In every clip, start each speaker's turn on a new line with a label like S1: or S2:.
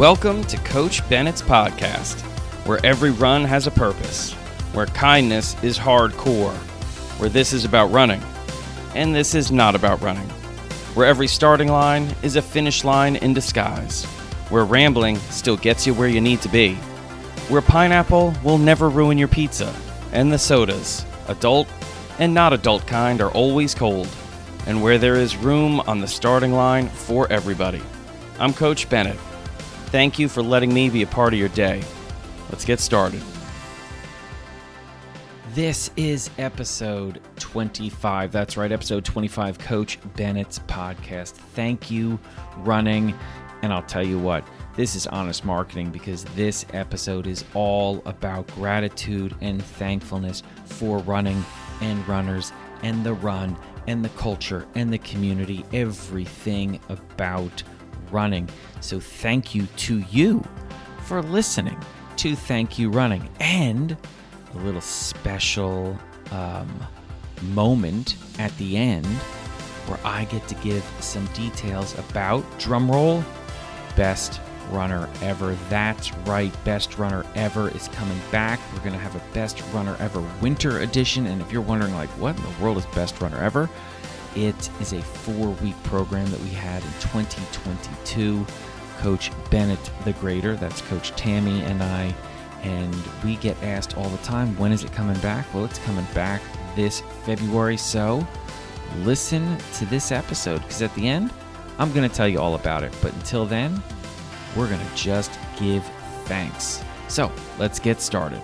S1: Welcome to Coach Bennett's podcast, where every run has a purpose, where kindness is hardcore, where this is about running, and this is not about running, where every starting line is a finish line in disguise, where rambling still gets you where you need to be, where pineapple will never ruin your pizza, and the sodas, adult and not adult kind, are always cold, and where there is room on the starting line for everybody. I'm Coach Bennett. Thank you for letting me be a part of your day. Let's get started. This is episode 25. That's right, episode 25, Coach Bennett's podcast. Thank you, running. And I'll tell you what, this is honest marketing because this episode is all about gratitude and thankfulness for running and runners and the run and the culture and the community, everything about running. So thank you to you for listening to Thank You Running and a little special um, moment at the end where I get to give some details about drumroll best runner ever. That's right, best runner ever is coming back. We're going to have a best runner ever winter edition. And if you're wondering, like, what in the world is best runner ever? It is a four week program that we had in 2022. Coach Bennett the Greater, that's Coach Tammy and I, and we get asked all the time, when is it coming back? Well, it's coming back this February. So listen to this episode because at the end, I'm going to tell you all about it. But until then, we're going to just give thanks. So let's get started.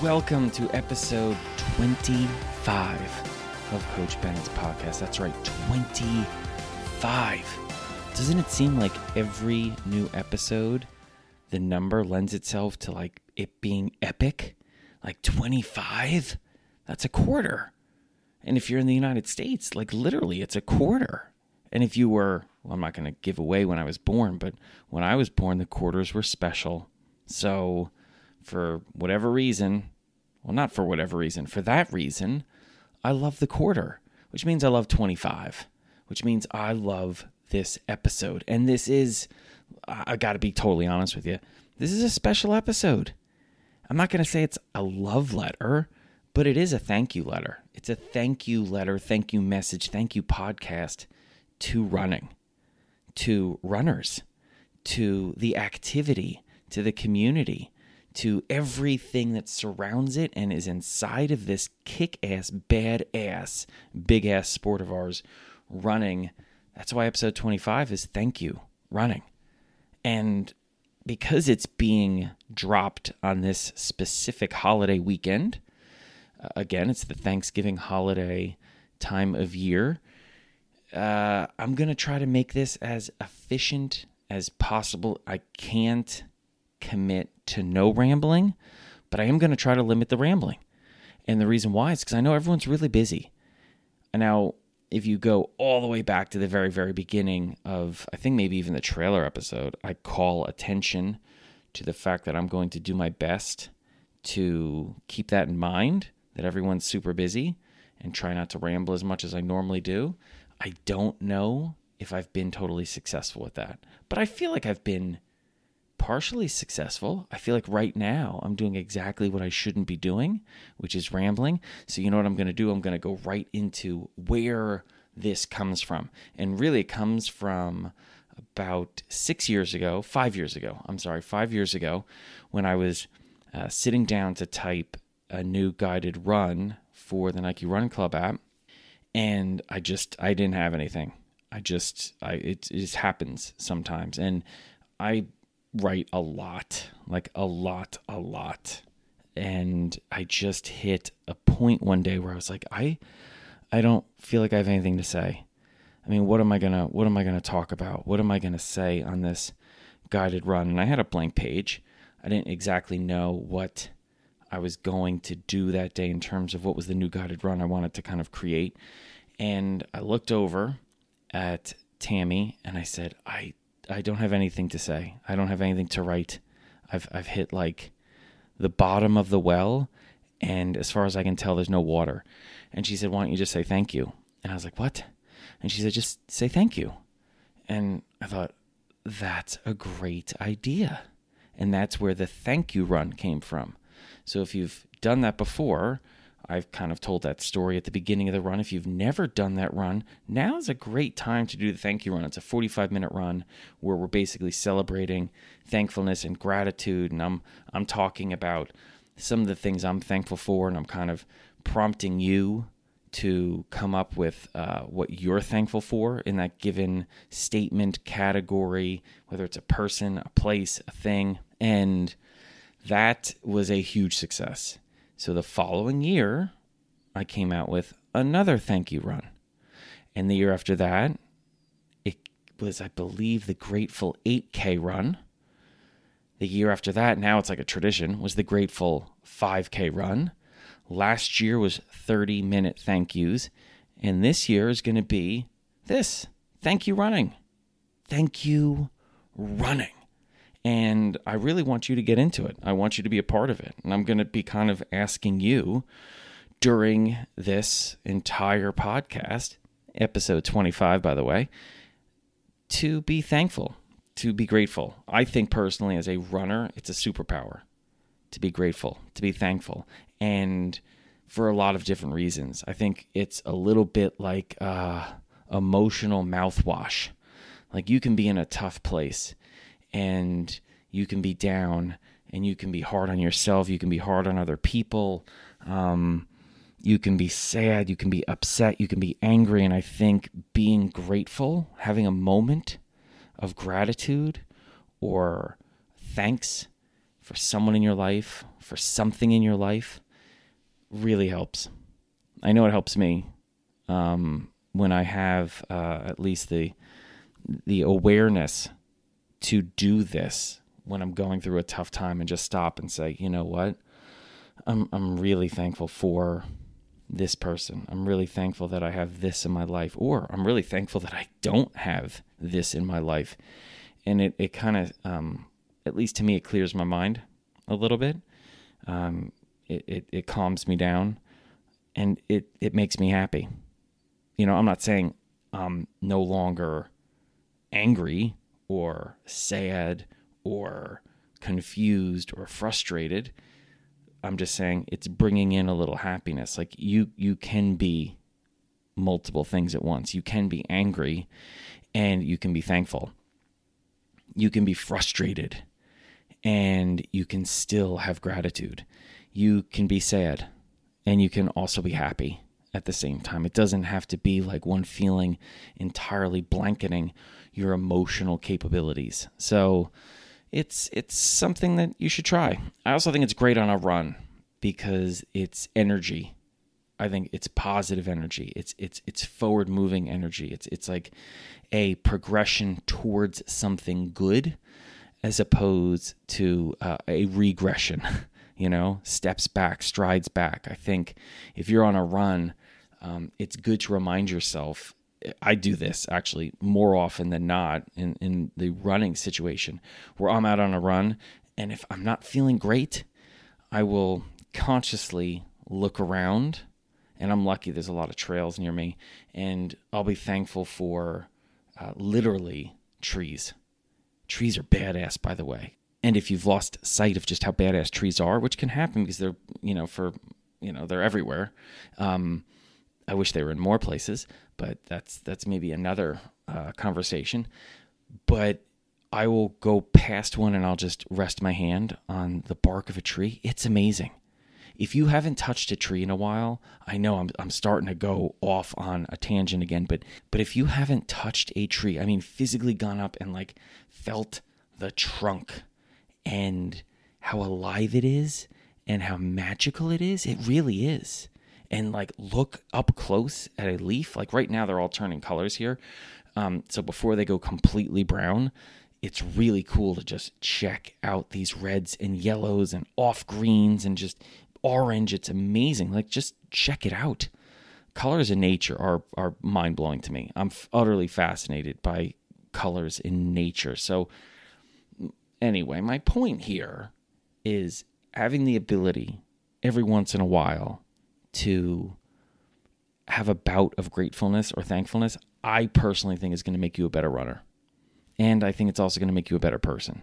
S1: Welcome to episode 25 of Coach Bennett's podcast. That's right, 25. Doesn't it seem like every new episode, the number lends itself to like it being epic? Like 25? That's a quarter. And if you're in the United States, like literally, it's a quarter. And if you were, well, I'm not going to give away when I was born, but when I was born, the quarters were special. So, for whatever reason, well, not for whatever reason, for that reason, I love the quarter, which means I love 25, which means I love this episode. And this is, I got to be totally honest with you, this is a special episode. I'm not going to say it's a love letter, but it is a thank you letter. It's a thank you letter, thank you message, thank you podcast to running, to runners, to the activity, to the community, to everything that surrounds it and is inside of this kick ass, bad ass, big ass sport of ours, running. That's why episode 25 is thank you, running. And because it's being dropped on this specific holiday weekend, uh, again, it's the Thanksgiving holiday time of year. Uh, I'm going to try to make this as efficient as possible. I can't commit to no rambling, but I am going to try to limit the rambling. And the reason why is because I know everyone's really busy. And now, if you go all the way back to the very, very beginning of, I think maybe even the trailer episode, I call attention to the fact that I'm going to do my best to keep that in mind that everyone's super busy and try not to ramble as much as I normally do. I don't know if I've been totally successful with that, but I feel like I've been partially successful. I feel like right now I'm doing exactly what I shouldn't be doing, which is rambling. So, you know what I'm going to do? I'm going to go right into where this comes from. And really, it comes from about six years ago, five years ago. I'm sorry, five years ago, when I was uh, sitting down to type a new guided run for the Nike Run Club app. And I just, I didn't have anything. I just, I, it, it just happens sometimes. And I write a lot, like a lot, a lot. And I just hit a point one day where I was like, I I don't feel like I have anything to say. I mean, what am I to what am I to talk about? What am I to say on this guided run? And I had a blank page. I didn't exactly know what I was going to do that day in terms of what was the new guided run I wanted to kind of create. And I looked over at Tammy and I said, I I don't have anything to say. I don't have anything to write. I've I've hit like the bottom of the well, and as far as I can tell, there's no water. And she said, "Why don't you just say thank you?" And I was like, "What?" And she said, "Just say thank you." And I thought, that's a great idea. And that's where the thank you run came from. So if you've done that before, I've kind of told that story at the beginning of the run. If you've never done that run, now is a great time to do the thank you run. It's a 45 minute run where we're basically celebrating thankfulness and gratitude. And I'm, I'm talking about some of the things I'm thankful for, and I'm kind of prompting you to come up with uh, what you're thankful for in that given statement category, whether it's a person, a place, a thing. And that was a huge success. So the following year, I came out with another thank you run. And the year after that, it was, I believe, the Grateful 8K run. The year after that, now it's like a tradition, was the Grateful 5K run. Last year was 30 minute thank yous. And this year is going to be this thank you running. Thank you running. And I really want you to get into it. I want you to be a part of it. And I'm going to be kind of asking you during this entire podcast, episode 25, by the way, to be thankful, to be grateful. I think personally, as a runner, it's a superpower to be grateful, to be thankful. And for a lot of different reasons. I think it's a little bit like uh, emotional mouthwash. Like you can be in a tough place and you can be down and you can be hard on yourself. You can be hard on other people. Um, you can be sad. You can be upset. You can be angry. And I think being grateful, having a moment of gratitude or thanks for someone in your life, for something in your life, really helps. I know it helps me um, when I have uh, at least the the awareness to do this when I'm going through a tough time and just stop and say, you know what? I'm I'm really thankful for this person. I'm really thankful that I have this in my life, or I'm really thankful that I don't have this in my life. And it, it kind of, um, at least to me, it clears my mind a little bit. Um, it, it, it calms me down and it, it makes me happy. You know, I'm not saying I'm no longer angry or sad or confused or frustrated. I'm just saying it's bringing in a little happiness. Like you you can be multiple things at once. You can be angry and you can be thankful. You can be frustrated and you can still have gratitude. You can be sad and you can also be happy at the same time. It doesn't have to be like one feeling entirely blanketing your emotional capabilities. So it's it's something that you should try. I also think it's great on a run because it's energy. I think it's positive energy. It's it's it's forward moving energy. It's it's like a progression towards something good as opposed to uh, a regression. you know, steps back, strides back. I think if you're on a run, um, it's good to remind yourself I do this actually more often than not in, in the running situation where I'm out on a run. And if I'm not feeling great, I will consciously look around. And I'm lucky there's a lot of trails near me. And I'll be thankful for uh, literally trees. Trees are badass, by the way. And if you've lost sight of just how badass trees are, which can happen because they're, you know, for, you know, they're everywhere. Um, I wish they were in more places, but that's that's maybe another uh, conversation. But I will go past one and I'll just rest my hand on the bark of a tree. It's amazing. If you haven't touched a tree in a while, I know I'm I'm starting to go off on a tangent again, but but if you haven't touched a tree, I mean physically gone up and like felt the trunk and how alive it is and how magical it is, it really is and like look up close at a leaf. Like right now, they're all turning colors here. Um, so before they go completely brown, it's really cool to just check out these reds and yellows and off greens and just orange. It's amazing. Like just check it out. Colors in nature are are mind blowing to me. I'm f- utterly fascinated by colors in nature. So anyway, my point here is having the ability every once in a while to have a bout of gratefulness or thankfulness, I personally think is going to make you a better runner. and I think it's also going to make you a better person.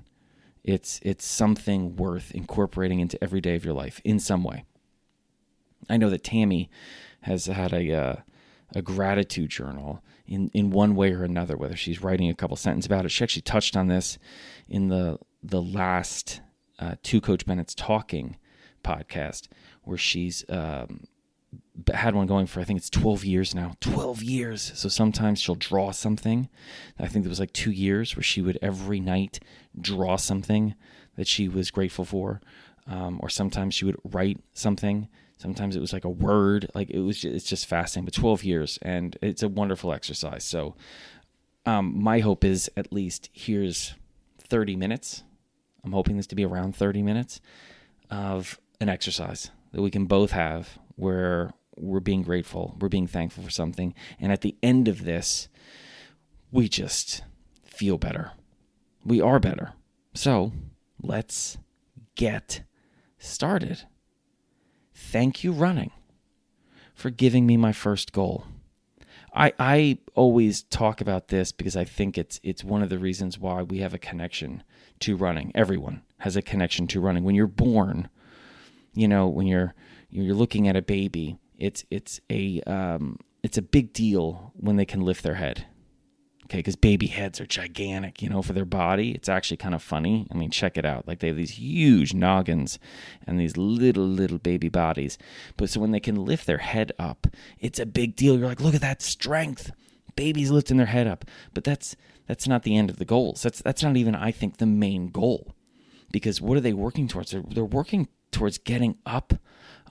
S1: It's it's something worth incorporating into every day of your life in some way. I know that Tammy has had a uh, a gratitude journal in in one way or another, whether she's writing a couple sentences about it. She actually touched on this in the the last uh, two Coach Bennett's talking podcast, where she's um, had one going for I think it's 12 years now. 12 years. So sometimes she'll draw something. I think it was like 2 years where she would every night draw something that she was grateful for. Um, or sometimes she would write something. Sometimes it was like a word. Like it was just, it's just fascinating. But 12 years and it's a wonderful exercise. So um, my hope is at least here's 30 minutes. I'm hoping this to be around 30 minutes of an exercise that we can both have where we're being grateful, we're being thankful for something. And at the end of this, we just feel better. We are better. So let's get started. Thank you, running, for giving me my first goal. I, I always talk about this because I think it's it's one of the reasons why we have a connection to running. Everyone has a connection to running. When you're born, you know, when you're you're looking at a baby, it's it's a um, it's a big deal when they can lift their head. Okay, because baby heads are gigantic, you know, for their body. It's actually kind of funny. I mean, check it out. Like they have these huge noggins and these little, little baby bodies. But so when they can lift their head up, it's a big deal. You're like, look at that strength. Babies lifting their head up. But that's that's not the end of the goals. That's that's not even, I think, the main goal. Because what are they working towards? They're, they're working towards getting up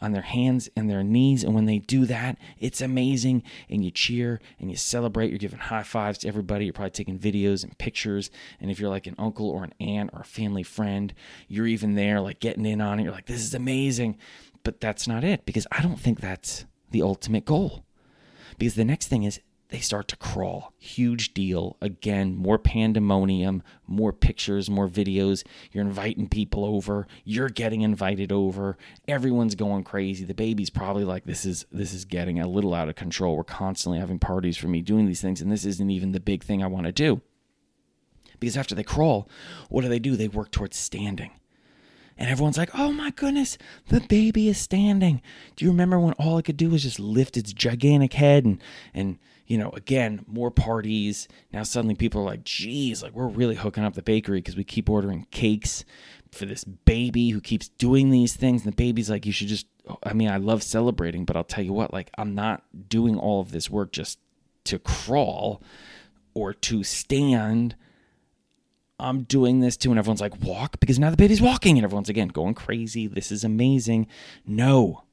S1: on their hands and their knees. And when they do that, it's amazing. And you cheer and you celebrate. You're giving high fives to everybody. You're probably taking videos and pictures. And if you're like an uncle or an aunt or a family friend, you're even there, like getting in on it. You're like, this is amazing. But that's not it because I don't think that's the ultimate goal. Because the next thing is they start to crawl. Huge deal. Again, more pandemonium, more pictures, more videos. You're inviting people over. You're getting invited over. Everyone's going crazy. The baby's probably like, this is this is getting a little out of control. We're constantly having parties for me doing these things, and this isn't even the big thing I want to do. Because after they crawl, what do they do? They work towards standing. And everyone's like, oh my goodness, the baby is standing. Do you remember when all it could do was just lift its gigantic head and and you know, again, more parties. Now suddenly people are like, geez, like we're really hooking up the bakery because we keep ordering cakes for this baby who keeps doing these things. And the baby's like, you should just, I mean, I love celebrating, but I'll tell you what, like, I'm not doing all of this work just to crawl or to stand. I'm doing this too. And everyone's like, walk because now the baby's walking. And everyone's again going crazy. This is amazing. No,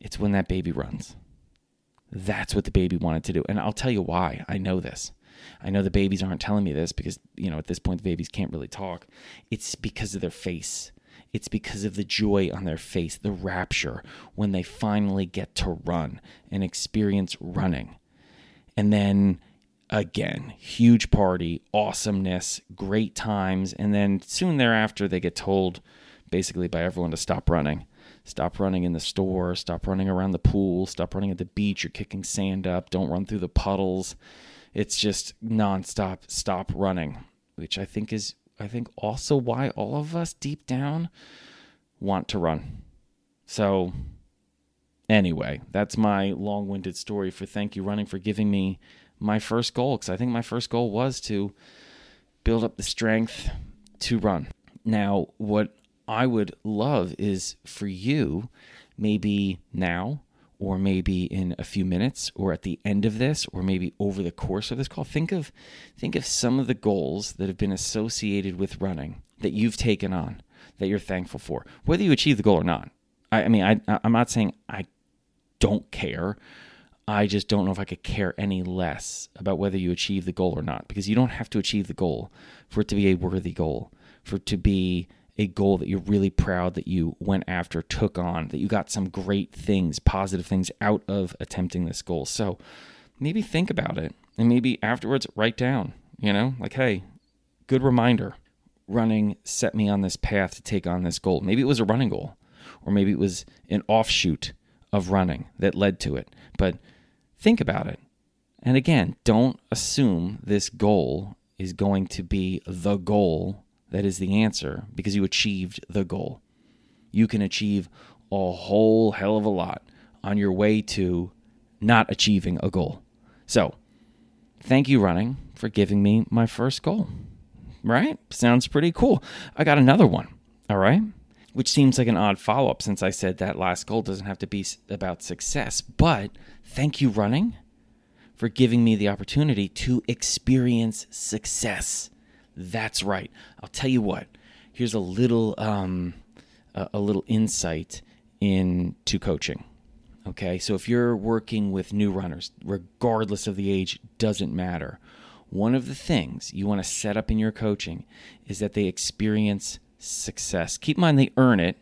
S1: it's when that baby runs. That's what the baby wanted to do. And I'll tell you why. I know this. I know the babies aren't telling me this because, you know, at this point, the babies can't really talk. It's because of their face. It's because of the joy on their face, the rapture when they finally get to run and experience running. And then again, huge party, awesomeness, great times. And then soon thereafter, they get told basically by everyone to stop running. Stop running in the store. Stop running around the pool. Stop running at the beach. You're kicking sand up. Don't run through the puddles. It's just nonstop. Stop running, which I think is, I think also why all of us deep down want to run. So, anyway, that's my long winded story for thank you running for giving me my first goal because I think my first goal was to build up the strength to run. Now, what I would love is for you, maybe now, or maybe in a few minutes, or at the end of this, or maybe over the course of this call, think of think of some of the goals that have been associated with running that you've taken on that you're thankful for, whether you achieve the goal or not. I, I mean, I, I'm not saying I don't care. I just don't know if I could care any less about whether you achieve the goal or not, because you don't have to achieve the goal for it to be a worthy goal, for it to be a goal that you're really proud that you went after, took on, that you got some great things, positive things out of attempting this goal. So maybe think about it and maybe afterwards write down, you know, like, hey, good reminder. Running set me on this path to take on this goal. Maybe it was a running goal, or maybe it was an offshoot of running that led to it. But think about it. And again, don't assume this goal is going to be the goal that is the answer because you achieved the goal. You can achieve a whole hell of a lot on your way to not achieving a goal. So, thank you, running, for giving me my first goal. Right? Sounds pretty cool. I got another one. All right. Which seems like an odd follow up since I said that last goal doesn't have to be about success. But thank you, running, for giving me the opportunity to experience success. That's right. I'll tell you what. Here's a little um, a, little insight into coaching. Okay, so if you're working with new runners, regardless of the age, doesn't matter. One of the things you want to set up in your coaching is that they experience success. Keep in mind they earn it.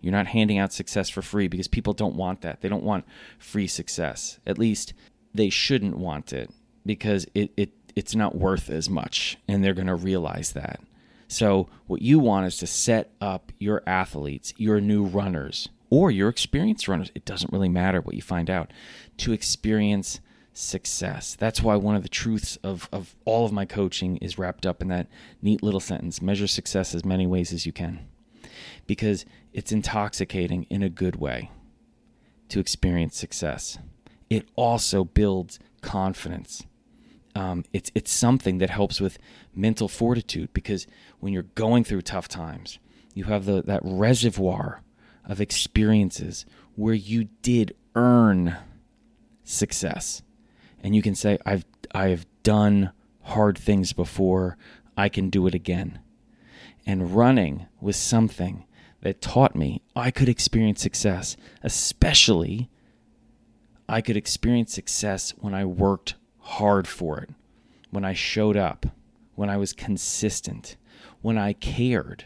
S1: You're not handing out success for free because people don't want that. They don't want free success. At least they shouldn't want it because it, it it's not worth as much and they're going to realize that. So, what you want is to set up your athletes, your new runners, or your experienced runners. It doesn't really matter what you find out to experience success. That's why one of the truths of, of all of my coaching is wrapped up in that neat little sentence measure success as many ways as you can. Because it's intoxicating in a good way to experience success. It also builds confidence um, it's it's something that helps with mental fortitude because when you're going through tough times, you have the that reservoir of experiences where you did earn success, and you can say, "I've I've done hard things before. I can do it again." And running was something that taught me I could experience success, especially I could experience success when I worked hard for it, when I showed up, when I was consistent, when I cared,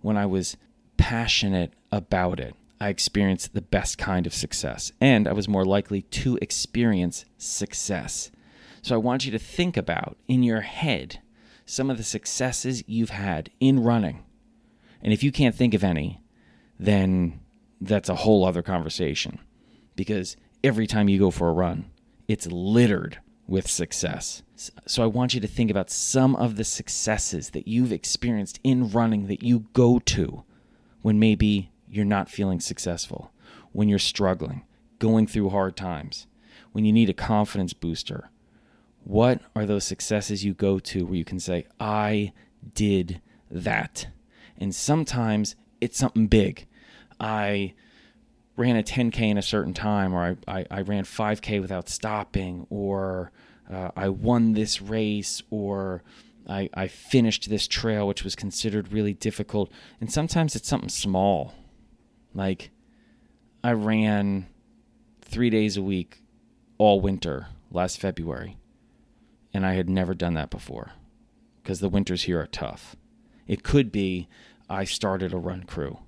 S1: when I was passionate about it, I experienced the best kind of success. And I was more likely to experience success. So I want you to think about in your head some of the successes you've had in running. And if you can't think of any, then that's a whole other conversation. Because every time you go for a run, it's littered with success. So I want you to think about some of the successes that you've experienced in running that you go to when maybe you're not feeling successful, when you're struggling, going through hard times, when you need a confidence booster. What are those successes you go to where you can say, I did that? And sometimes it's something big. I ran a 10K in a certain time, or I, I, I ran 5K without stopping, or uh, I won this race, or I, I finished this trail, which was considered really difficult. And sometimes it's something small. Like I ran three days a week all winter last February, and I had never done that before because the winters here are tough. It could be I started a run crew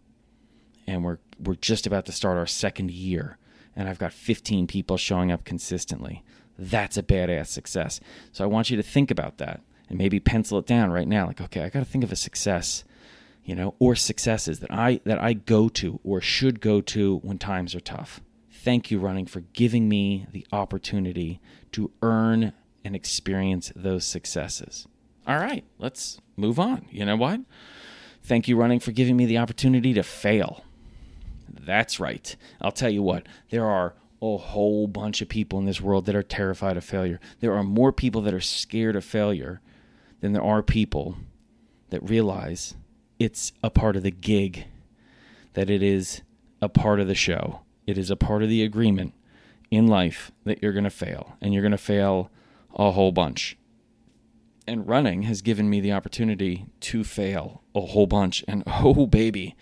S1: and we're we're just about to start our second year and I've got 15 people showing up consistently. That's a badass success. So I want you to think about that and maybe pencil it down right now like okay, I got to think of a success, you know, or successes that I that I go to or should go to when times are tough. Thank you running for giving me the opportunity to earn and experience those successes. All right, let's move on. You know what? Thank you running for giving me the opportunity to fail. That's right. I'll tell you what, there are a whole bunch of people in this world that are terrified of failure. There are more people that are scared of failure than there are people that realize it's a part of the gig, that it is a part of the show, it is a part of the agreement in life that you're going to fail, and you're going to fail a whole bunch. And running has given me the opportunity to fail a whole bunch, and oh, baby,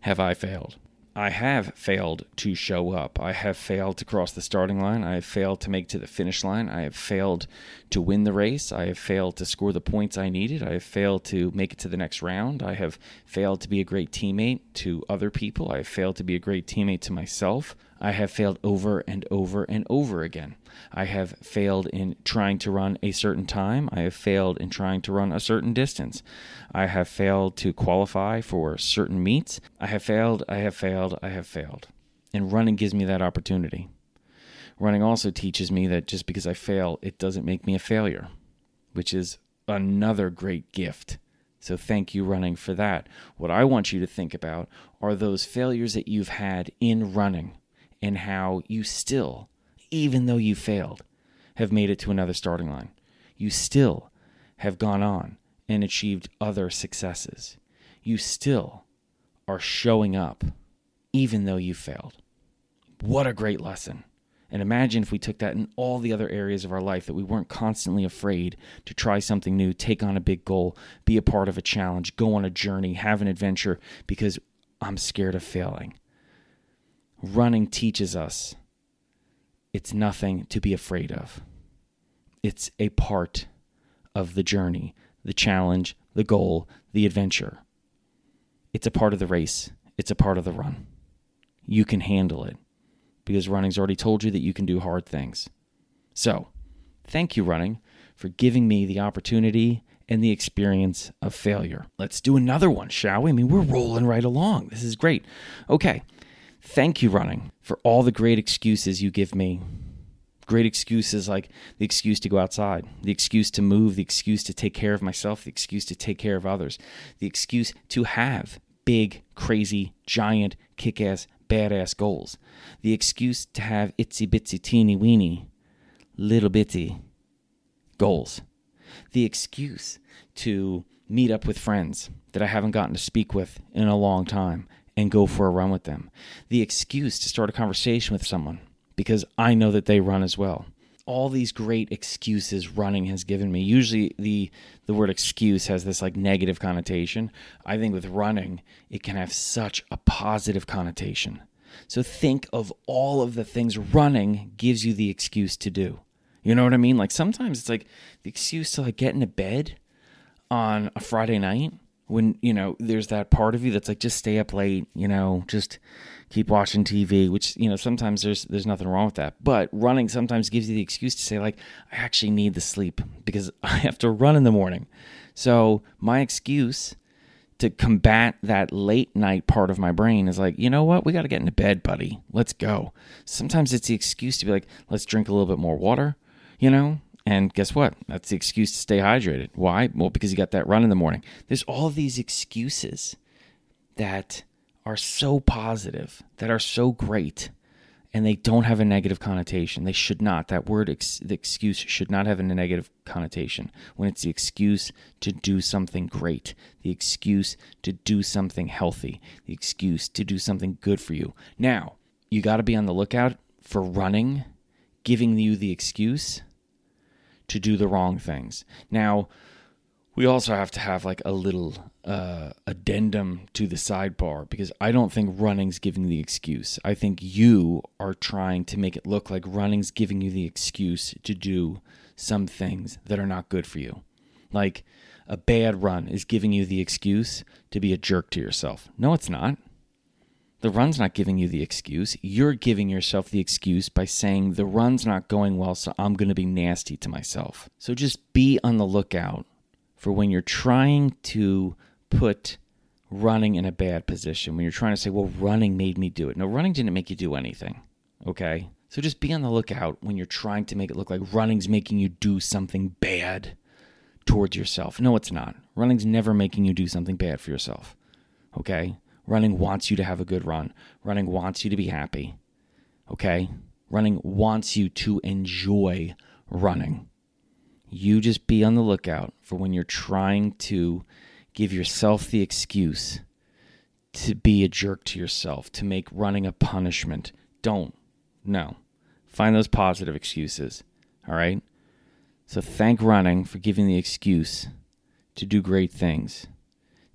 S1: have I failed. I have failed to show up. I have failed to cross the starting line. I have failed to make to the finish line. I have failed to win the race. I have failed to score the points I needed. I have failed to make it to the next round. I have failed to be a great teammate to other people. I have failed to be a great teammate to myself. I have failed over and over and over again. I have failed in trying to run a certain time. I have failed in trying to run a certain distance. I have failed to qualify for certain meets. I have failed, I have failed, I have failed. And running gives me that opportunity. Running also teaches me that just because I fail, it doesn't make me a failure, which is another great gift. So thank you, running, for that. What I want you to think about are those failures that you've had in running and how you still, even though you failed, have made it to another starting line. You still have gone on and achieved other successes. You still are showing up, even though you failed. What a great lesson. And imagine if we took that in all the other areas of our life, that we weren't constantly afraid to try something new, take on a big goal, be a part of a challenge, go on a journey, have an adventure, because I'm scared of failing. Running teaches us it's nothing to be afraid of, it's a part of the journey, the challenge, the goal, the adventure. It's a part of the race, it's a part of the run. You can handle it because running's already told you that you can do hard things. So, thank you, running, for giving me the opportunity and the experience of failure. Let's do another one, shall we? I mean, we're rolling right along. This is great. Okay. Thank you, running, for all the great excuses you give me. Great excuses like the excuse to go outside, the excuse to move, the excuse to take care of myself, the excuse to take care of others, the excuse to have big, crazy, giant, kick ass badass goals. The excuse to have itsy bitsy teeny weeny little bitty goals. The excuse to meet up with friends that I haven't gotten to speak with in a long time and go for a run with them. The excuse to start a conversation with someone because I know that they run as well all these great excuses running has given me. Usually the the word excuse has this like negative connotation. I think with running it can have such a positive connotation. So think of all of the things running gives you the excuse to do. You know what I mean? Like sometimes it's like the excuse to like get into bed on a Friday night when, you know, there's that part of you that's like just stay up late, you know, just keep watching TV, which you know sometimes there's there's nothing wrong with that. But running sometimes gives you the excuse to say like I actually need the sleep because I have to run in the morning. So my excuse to combat that late night part of my brain is like, you know what? We got to get into bed, buddy. Let's go. Sometimes it's the excuse to be like, let's drink a little bit more water, you know? And guess what? That's the excuse to stay hydrated. Why? Well, because you got that run in the morning. There's all these excuses that are so positive, that are so great, and they don't have a negative connotation. They should not. That word, ex- the excuse, should not have a negative connotation when it's the excuse to do something great, the excuse to do something healthy, the excuse to do something good for you. Now, you got to be on the lookout for running, giving you the excuse to do the wrong things. Now, we also have to have like a little uh, addendum to the sidebar because I don't think running's giving the excuse. I think you are trying to make it look like running's giving you the excuse to do some things that are not good for you. Like a bad run is giving you the excuse to be a jerk to yourself. No, it's not. The run's not giving you the excuse. You're giving yourself the excuse by saying the run's not going well, so I'm going to be nasty to myself. So just be on the lookout for when you're trying to put running in a bad position, when you're trying to say, well, running made me do it. No, running didn't make you do anything. Okay? So just be on the lookout when you're trying to make it look like running's making you do something bad towards yourself. No, it's not. Running's never making you do something bad for yourself. Okay? Running wants you to have a good run. Running wants you to be happy. Okay? Running wants you to enjoy running. You just be on the lookout for when you're trying to give yourself the excuse to be a jerk to yourself, to make running a punishment. Don't. No. Find those positive excuses. All right? So thank running for giving the excuse to do great things,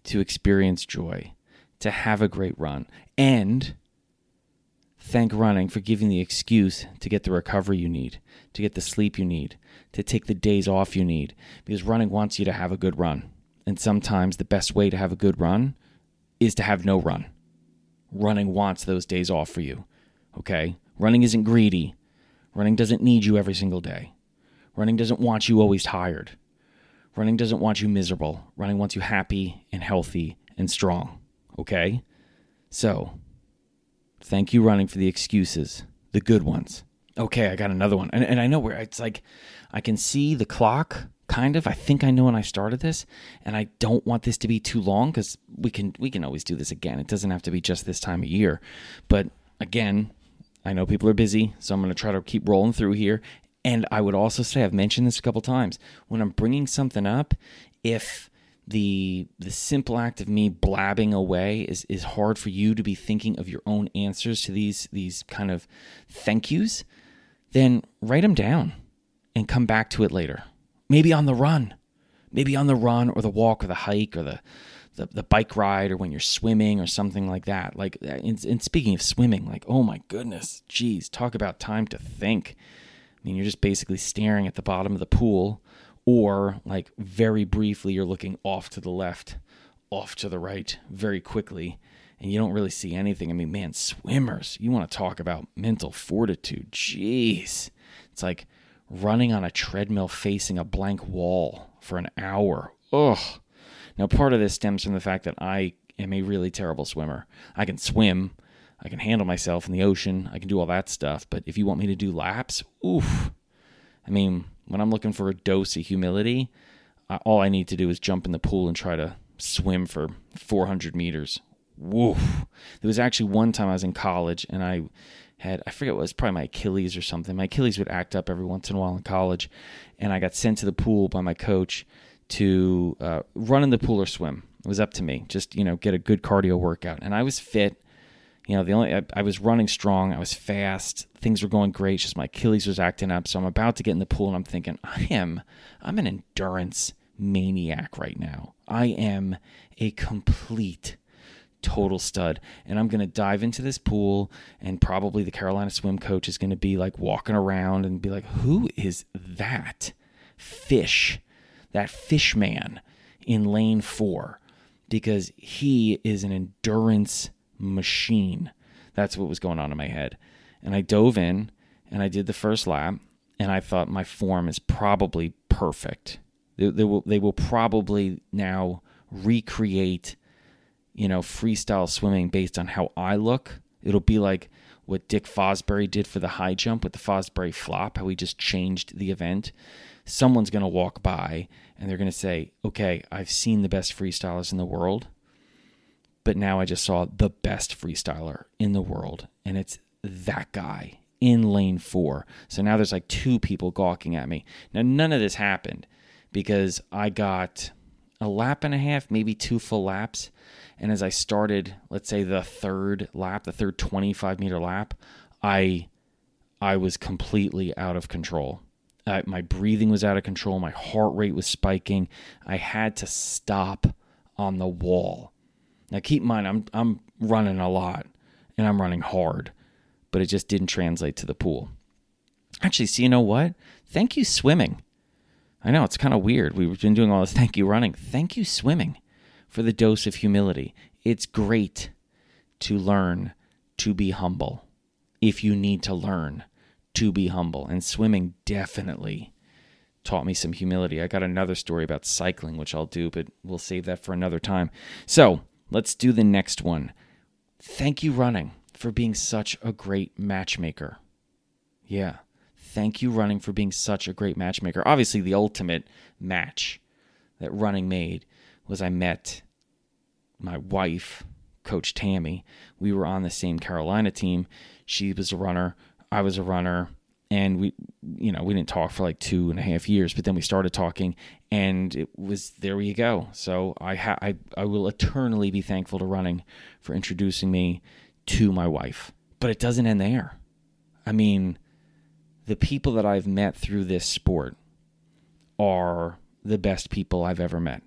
S1: to experience joy, to have a great run, and thank running for giving the excuse to get the recovery you need, to get the sleep you need, to take the days off you need because running wants you to have a good run. And sometimes the best way to have a good run is to have no run. Running wants those days off for you. Okay? Running isn't greedy. Running doesn't need you every single day. Running doesn't want you always tired. Running doesn't want you miserable. Running wants you happy and healthy and strong. Okay? So, thank you, running, for the excuses, the good ones okay, I got another one. And, and I know where it's like, I can see the clock kind of. I think I know when I started this, and I don't want this to be too long because we can we can always do this again. It doesn't have to be just this time of year. But again, I know people are busy, so I'm going to try to keep rolling through here. And I would also say I've mentioned this a couple times when I'm bringing something up, if the the simple act of me blabbing away is is hard for you to be thinking of your own answers to these these kind of thank yous, then write them down and come back to it later. Maybe on the run. Maybe on the run or the walk or the hike or the the, the bike ride or when you're swimming or something like that. Like, uh, and, speaking of swimming, like, oh my goodness, geez, talk about time to think. I mean, you're just basically staring at the bottom of the pool, or like very briefly, you're looking off to the left, off to the right very quickly, and you don't really see anything. I mean, man, swimmers, you want to talk about mental fortitude. Jeez. It's like running on a treadmill facing a blank wall for an hour. Ugh. Now, part of this stems from the fact that I am a really terrible swimmer. I can swim, I can handle myself in the ocean, I can do all that stuff. But if you want me to do laps, oof. I mean, when I'm looking for a dose of humility, all I need to do is jump in the pool and try to swim for 400 meters. Woof. There was actually one time I was in college and I had, I forget what it was, probably my Achilles or something. My Achilles would act up every once in a while in college. And I got sent to the pool by my coach to uh, run in the pool or swim. It was up to me. Just you know, get a good cardio workout, and I was fit. You know, the only I, I was running strong. I was fast. Things were going great. Just my Achilles was acting up. So I'm about to get in the pool, and I'm thinking, I am, I'm an endurance maniac right now. I am a complete total stud. And I'm going to dive into this pool, and probably the Carolina swim coach is going to be like walking around and be like, Who is that fish that fish man in lane four because he is an endurance machine. That's what was going on in my head. And I dove in and I did the first lap and I thought my form is probably perfect. They, they, will, they will probably now recreate, you know, freestyle swimming based on how I look. It'll be like what Dick Fosbury did for the high jump with the Fosbury flop, how he just changed the event someone's going to walk by and they're going to say, okay, I've seen the best freestylers in the world, but now I just saw the best freestyler in the world, and it's that guy in lane four. So now there's like two people gawking at me. Now, none of this happened because I got a lap and a half, maybe two full laps. And as I started, let's say the third lap, the third 25 meter lap, I I was completely out of control. Uh, my breathing was out of control. My heart rate was spiking. I had to stop on the wall. Now, keep in mind, I'm I'm running a lot and I'm running hard, but it just didn't translate to the pool. Actually, see, you know what? Thank you, swimming. I know it's kind of weird. We've been doing all this thank you running. Thank you, swimming, for the dose of humility. It's great to learn to be humble if you need to learn to be humble. And swimming definitely taught me some humility. I got another story about cycling, which I'll do, but we'll save that for another time. So let's do the next one. Thank you, running, for being such a great matchmaker. Yeah. Thank you, running, for being such a great matchmaker. Obviously, the ultimate match that running made was I met my wife, Coach Tammy. We were on the same Carolina team. She was a runner. I was a runner and we you know we didn't talk for like two and a half years but then we started talking and it was there you go. So i ha- I, I will eternally be thankful to running for introducing me to my wife but it doesn't end there. I mean the people that i've met through this sport are the best people i've ever met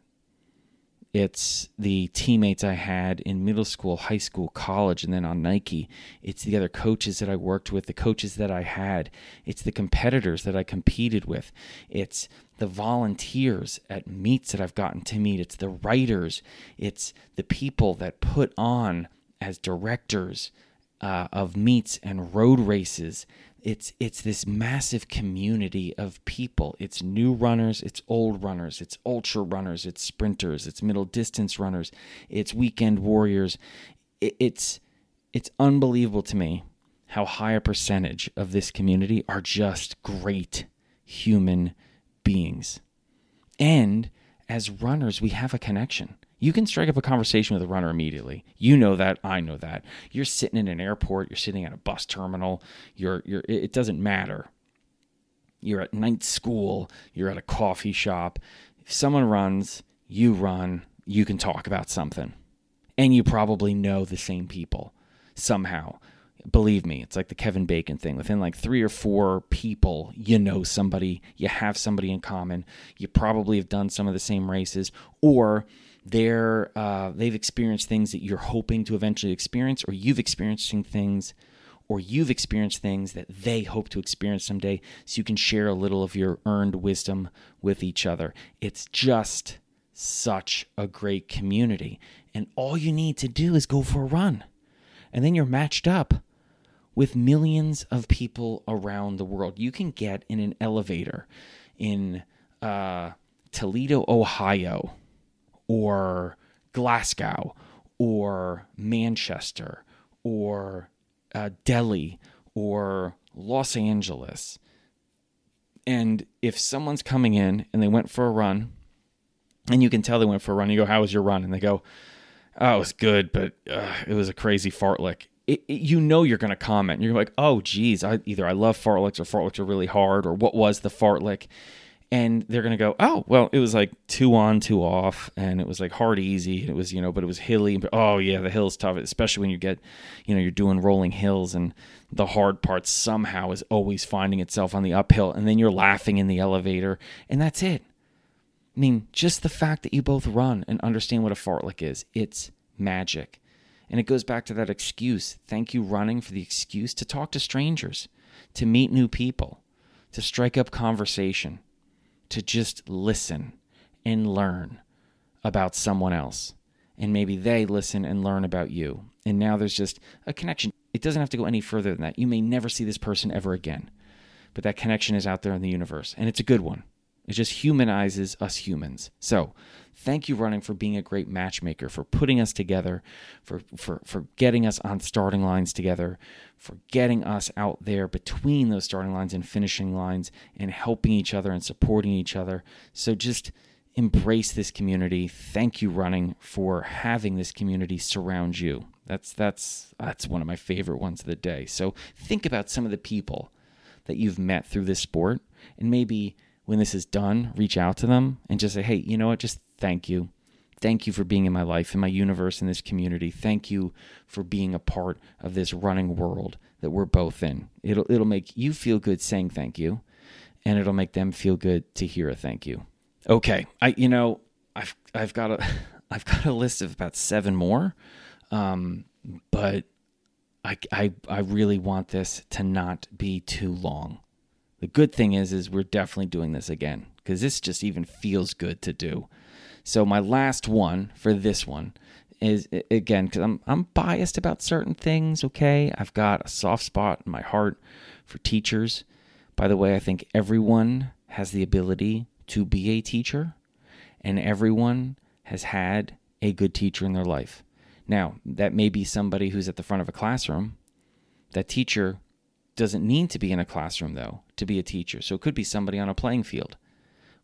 S1: it's the teammates I had in middle school, high school, college, and then on Nike. It's the other coaches that I worked with, the coaches that I had. It's the competitors that I competed with. It's the volunteers at meets that I've gotten to meet. It's the writers. It's the people that put on as directors uh, of meets and road races it's it's this massive community of people. It's new runners it's old runners it's ultra runners it's sprinters it's middle distance runners it's weekend warriors. It, it's it's unbelievable to me how high a percentage of this community are just great human beings. And as runners, we have a connection. You can strike up a conversation with a runner immediately. You know that, I know that. You're sitting in an airport, you're sitting at a bus terminal, you're you're it doesn't matter. You're at night school, you're at a coffee shop. If someone runs, you run, you can talk about something. And you probably know the same people somehow. Believe me, it's like the Kevin Bacon thing. Within like three or four people, you know somebody, you have somebody in common. You probably have done some of the same races, or they're uh, they've experienced things that you're hoping to eventually experience, or you've experiencing things, or you've experienced things that they hope to experience someday. So you can share a little of your earned wisdom with each other. It's just such a great community, and all you need to do is go for a run, and then you're matched up with millions of people around the world. You can get in an elevator in uh, Toledo, Ohio, or Glasgow, or Manchester, or uh, Delhi, or Los Angeles. And if someone's coming in and they went for a run, and you can tell they went for a run, you go, How was your run? And they go, Oh, it was good, but uh, it was a crazy fartlek it, it, you know you're going to comment. You're like, oh, geez, I, either I love fartleks or fartleks are really hard, or what was the fartlek? And they're to go, oh, well, it was like two on, two off, and it was like hard, easy. It was, you know, but it was hilly. But oh, yeah, the hill's tough, especially when you get, you know, you're doing rolling hills, and the hard part somehow is always finding itself on the uphill, and then you're laughing in the elevator, and that's it. I mean, just the fact that you both run and understand what a fartlek is, it's magic. And it goes back to that excuse. Thank you, running, for the excuse to talk to strangers, to meet new people, to strike up conversation, to just listen and learn about someone else. And maybe they listen and learn about you. And now there's just a connection. It doesn't have to go any further than that. You may never see this person ever again, but that connection is out there in the universe, and it's a good one. It just humanizes us humans. So, thank you, running, for being a great matchmaker, for putting us together, for, for, for getting us on starting lines together, for getting us out there between those starting lines and finishing lines and helping each other and supporting each other. So, just embrace this community. Thank you, running, for having this community surround you. That's that's that's one of my favorite ones of the day. So think about some of the people that you've met through this sport and maybe when this is done, reach out to them and just say, hey, you know what? Just thank you. Thank you for being in my life, in my universe, in this community. Thank you for being a part of this running world that we're both in. It'll it'll make you feel good saying thank you, and it'll make them feel good to hear a thank you. Okay, I you know I've I've got a I've got a list of about seven more, um, but I I I really want this to not be too long. The good thing is is we're definitely doing this again because this just even feels good to do. So my last one for this one is again because I'm I'm biased about certain things. Okay, I've got a soft spot in my heart for teachers. By the way, I think everyone has the ability to be a teacher, and everyone has had a good teacher in their life. Now, that may be somebody who's at the front of a classroom. That teacher doesn't need to be in a classroom though to be a teacher. So it could be somebody on a playing field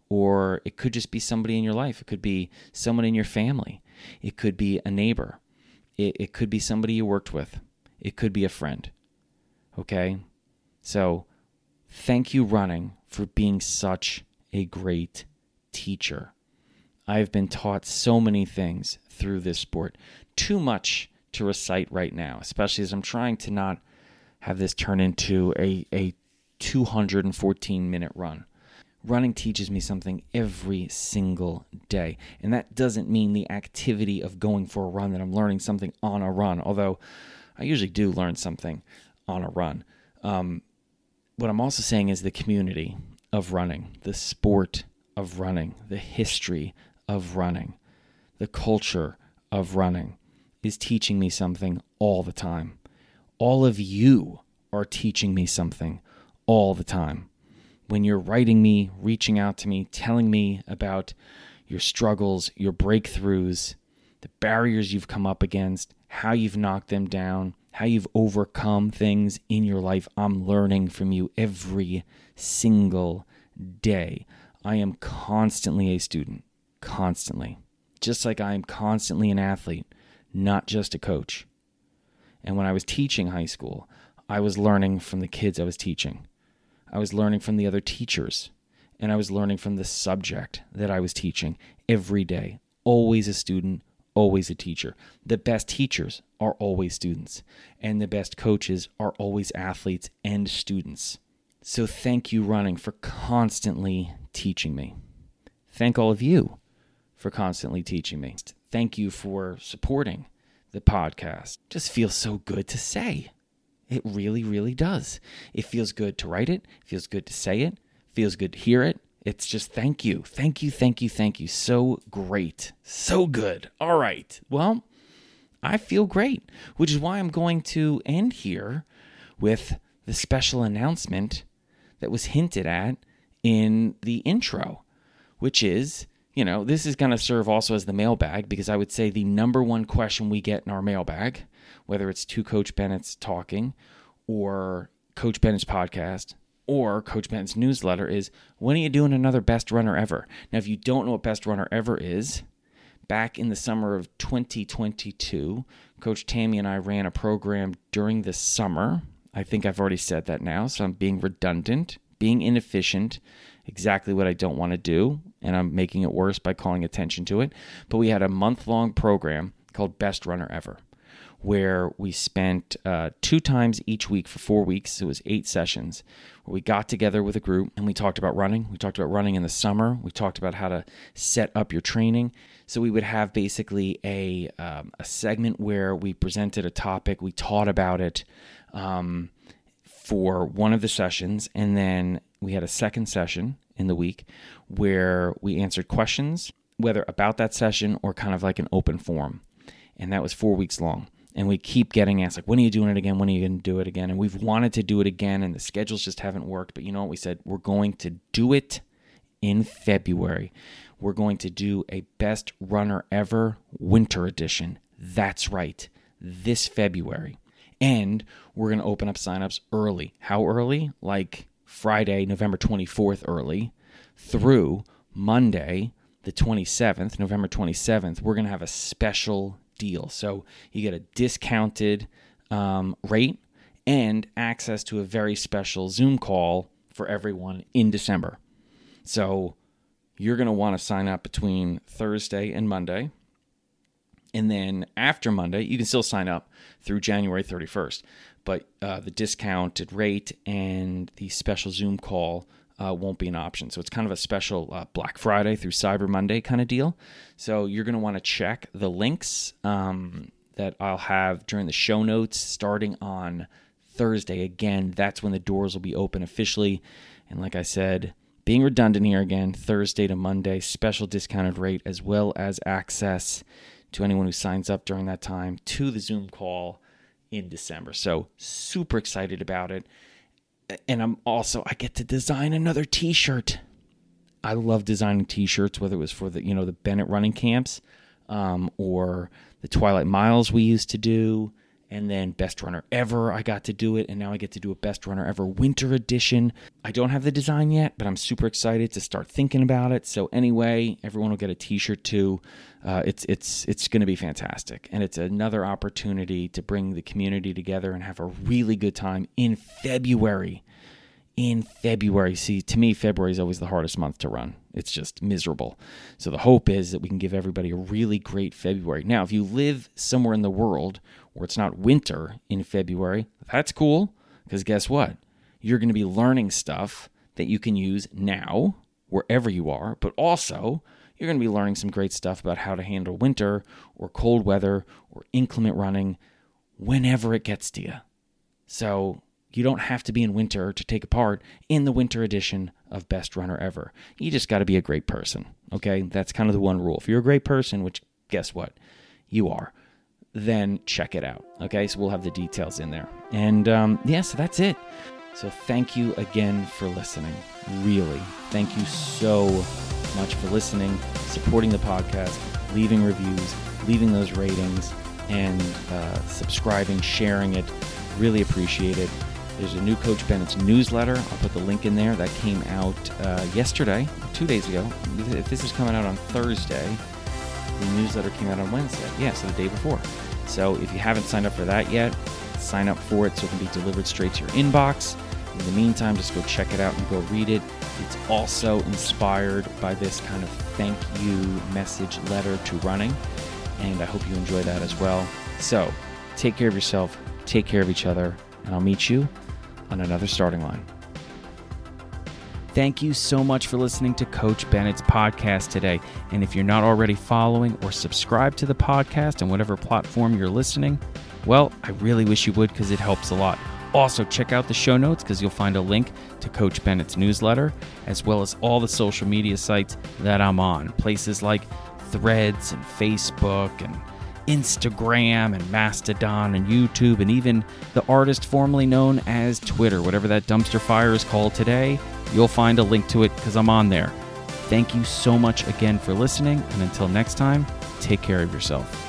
S1: or it could just be somebody in your life. It could be someone in your family. It could be a neighbor. It, it could be somebody you worked with. It could be a friend. Okay? So thank you, running, for being such a great teacher. I've been taught so many things through this sport. Too much to recite right now, especially as I'm trying to not have this turn into a, a 214 minute run. Running teaches me something every single day. And that doesn't mean the activity of going for a run that I'm learning something on a run, although I usually do learn something on a run. Um, what I'm also saying is the community of running, the sport of running, the history of running, the culture of running is teaching me something all the time all of you are teaching me something all the time. When you're writing me, reaching out to me, telling me about your struggles, your breakthroughs, the barriers you've come up against, how you've knocked them down, how you've overcome things in your life, I'm learning from you every single day. I am constantly a student, constantly. Just like I am constantly an athlete, not just a coach. And when I was teaching high school, I was learning from the kids I was teaching. I was learning from the other teachers, and I was learning from the subject that I was teaching every day. Always a student, always a teacher. The best teachers are always students, and the best coaches are always athletes and students. So thank you, running, for constantly teaching me. Thank all of you for constantly teaching me. Thank you for supporting the podcast. Just feels so good to say. It really, really does. It feels good to write it, feels good to say it, feels good to hear it. It's just thank you, thank you, thank you, thank you. So great, so good. All right. Well, I feel great, which is why I'm going to end here with the special announcement that was hinted at in the intro, which is you know, this is going to serve also as the mailbag because I would say the number one question we get in our mailbag, whether it's to Coach Bennett's talking or Coach Bennett's podcast or Coach Bennett's newsletter, is when are you doing another best runner ever? Now, if you don't know what best runner ever is, back in the summer of 2022, Coach Tammie and I ran a program during the summer. I think I've already said that now, so I'm being redundant, being inefficient, exactly what I don't want to do, and I'm making it worse by calling attention to it. But we had a month long program called Best Runner Ever, where we spent uh, two times each week for four weeks. It was eight sessions where we got together with a group and we talked about running. We talked about running in the summer. We talked about how to set up your training. So we would have basically a, um, a segment where we presented a topic, we taught about it. Um, for one of the sessions, and then we had a second session in the week where we answered questions, whether about that session or kind of like an open forum. And that was four weeks long. And we keep getting asked, like, when are you doing it again? When are you going to do it again? And we've wanted to do it again, and the schedules just haven't worked. But you know what? We said we're going to do it in February. We're going to do a best runner ever winter edition. That's right, this February. And we're going to open up signups early. How early? Like Friday, November 24th early through Monday, the 27th, November 27th, we're going to have a special deal. So you get a discounted um, rate and access to a very special Zoom call for everyone in December. So you're going to want to sign up between Thursday and Monday. And then after Monday, you can still sign up through January 31st but uh, the discounted rate and the special Zoom call uh, won't be an option. So it's kind of a special uh, Black Friday through Cyber Monday kind of deal. So you're going to want to check the links um, that I'll have during the show notes starting on Thursday. Again, that's when the doors will be open officially. And like I said, being redundant here again, Thursday to Monday, special discounted rate as well as access to anyone who signs up during that time to the Zoom call in December. So super excited about it. And I'm also I get to design another t-shirt. I love designing t-shirts, whether it was for the you know the Bennett running camps, um, or the Twilight Miles we used to do, and then Best Runner Ever. I got to do it, and now I get to do a Best Runner Ever Winter Edition. I don't have the design yet, but I'm super excited to start thinking about it. So anyway, everyone will get a T-shirt too. Uh, it's it's it's going to be fantastic, and it's another opportunity to bring the community together and have a really good time in February. In February, see, to me, February is always the hardest month to run. It's just miserable. So the hope is that we can give everybody a really great February. Now, if you live somewhere in the world where it's not winter in February, that's cool because guess what? You're going to be learning stuff that you can use now wherever you are, but also you're going to be learning some great stuff about how to handle winter or cold weather or inclement running whenever it gets to you. So you don't have to be in winter to take a part in the winter edition of Best Runner Ever. You just got to be a great person. Okay? That's kind of the one rule. If you're a great person, which guess what? You are then check it out. Okay, so we'll have the details in there. And um, yeah, so that's it. So thank you again for listening. Really, thank you so much for listening, supporting the podcast, leaving reviews, leaving those ratings, and uh, subscribing, sharing it. Really appreciate it. There's a new Coach Bennett's newsletter. I'll put the link in there. That came out uh, yesterday, two days ago. If this is coming out on Thursday, the newsletter came out on Wednesday. Yeah, so the day before. So if you haven't signed up for that yet, sign up for it so it can be delivered straight to your inbox. In the meantime, just go check it out and go read it. It's also inspired by this kind of thank you message letter to running, and I hope you enjoy that as well. So take care of yourself, take care of each other, and I'll meet you on another starting line. Thank you so much for listening to Coach Bennett's podcast today. And if you're not already following or subscribed to the podcast on whatever platform you're listening, well, I really wish you would because it helps a lot. Also, check out the show notes because you'll find a link to Coach Bennett's newsletter, as well as all the social media sites that I'm on. Places like Threads and Facebook and Instagram and Mastodon and YouTube, and even the artist formerly known as Twitter, whatever that dumpster fire is called today. You'll find a link to it because I'm on there. Thank you so much again for listening, and until next time, take care of yourself.